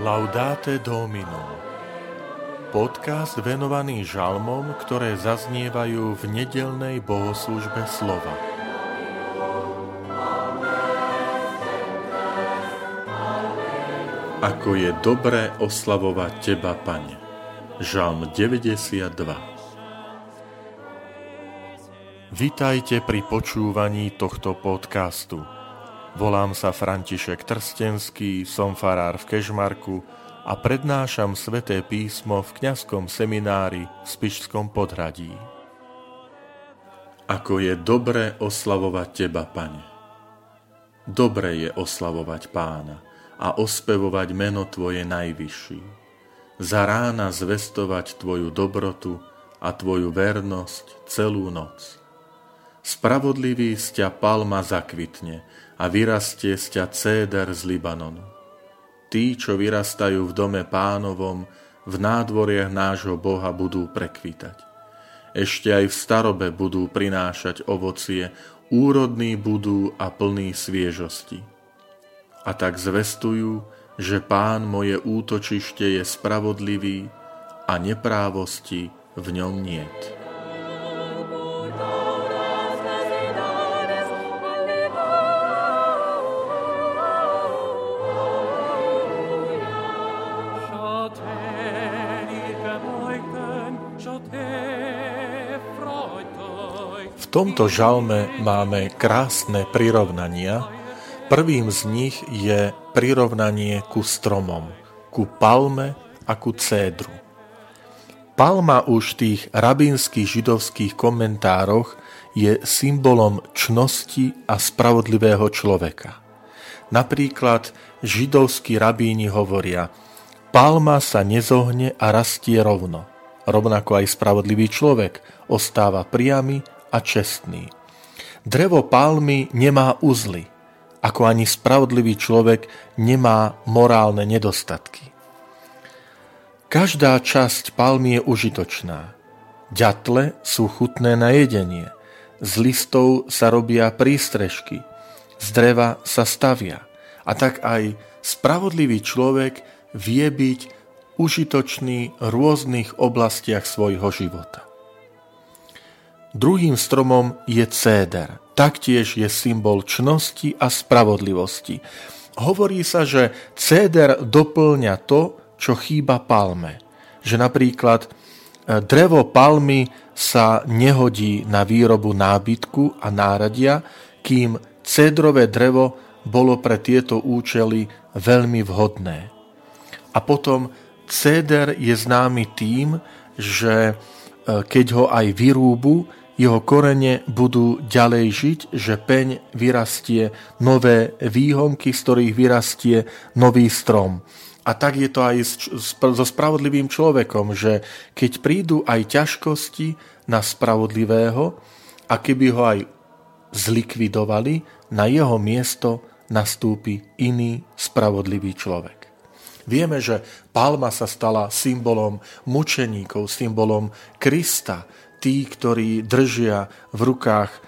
Laudate Domino Podcast venovaný žalmom, ktoré zaznievajú v nedelnej bohoslužbe slova. Ako je dobré oslavovať Teba, Pane. Žalm 92 Vitajte pri počúvaní tohto podcastu. Volám sa František Trstenský, som farár v Kežmarku a prednášam sveté písmo v kňazskom seminári v Spišskom podhradí. Ako je dobre oslavovať Teba, Pane. Dobre je oslavovať Pána a ospevovať meno Tvoje najvyšší. Za rána zvestovať Tvoju dobrotu a Tvoju vernosť celú noc. Spravodlivý z ťa palma zakvitne a vyrastie z ťa céder z Libanonu. Tí, čo vyrastajú v dome pánovom, v nádvoriach nášho Boha budú prekvitať. Ešte aj v starobe budú prinášať ovocie, úrodní budú a plní sviežosti. A tak zvestujú, že pán moje útočište je spravodlivý a neprávosti v ňom niet. Tomto žalme máme krásne prirovnania. Prvým z nich je prirovnanie ku stromom, ku palme a ku cédru. Palma už v tých rabínskych židovských komentároch je symbolom čnosti a spravodlivého človeka. Napríklad židovskí rabíni hovoria, palma sa nezohne a rastie rovno. Rovnako aj spravodlivý človek ostáva priamy a čestný. Drevo palmy nemá uzly, ako ani spravodlivý človek nemá morálne nedostatky. Každá časť palmy je užitočná. Ďatle sú chutné na jedenie, z listov sa robia prístrežky, z dreva sa stavia. A tak aj spravodlivý človek vie byť užitočný v rôznych oblastiach svojho života. Druhým stromom je céder. Taktiež je symbol čnosti a spravodlivosti. Hovorí sa, že céder doplňa to, čo chýba palme. Že napríklad e, drevo palmy sa nehodí na výrobu nábytku a náradia, kým cédrové drevo bolo pre tieto účely veľmi vhodné. A potom céder je známy tým, že e, keď ho aj vyrúbu, jeho korene budú ďalej žiť, že peň vyrastie nové výhonky, z ktorých vyrastie nový strom. A tak je to aj so spravodlivým človekom, že keď prídu aj ťažkosti na spravodlivého a keby ho aj zlikvidovali, na jeho miesto nastúpi iný spravodlivý človek. Vieme, že palma sa stala symbolom mučeníkov, symbolom Krista, tí, ktorí držia v rukách e,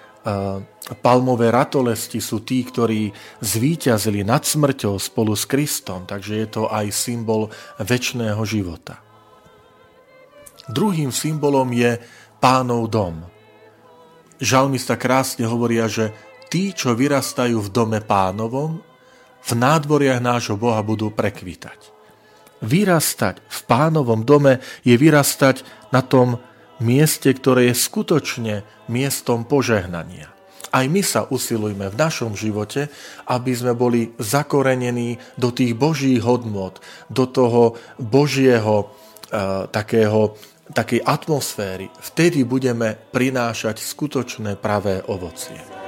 palmové ratolesti, sú tí, ktorí zvíťazili nad smrťou spolu s Kristom, takže je to aj symbol väčšného života. Druhým symbolom je pánov dom. Žalmista krásne hovoria, že tí, čo vyrastajú v dome pánovom, v nádvoriach nášho Boha budú prekvitať. Vyrastať v pánovom dome je vyrastať na tom mieste, ktoré je skutočne miestom požehnania. Aj my sa usilujme v našom živote, aby sme boli zakorenení do tých božích hodnot, do toho božieho uh, takého, takej atmosféry. Vtedy budeme prinášať skutočné pravé ovocie.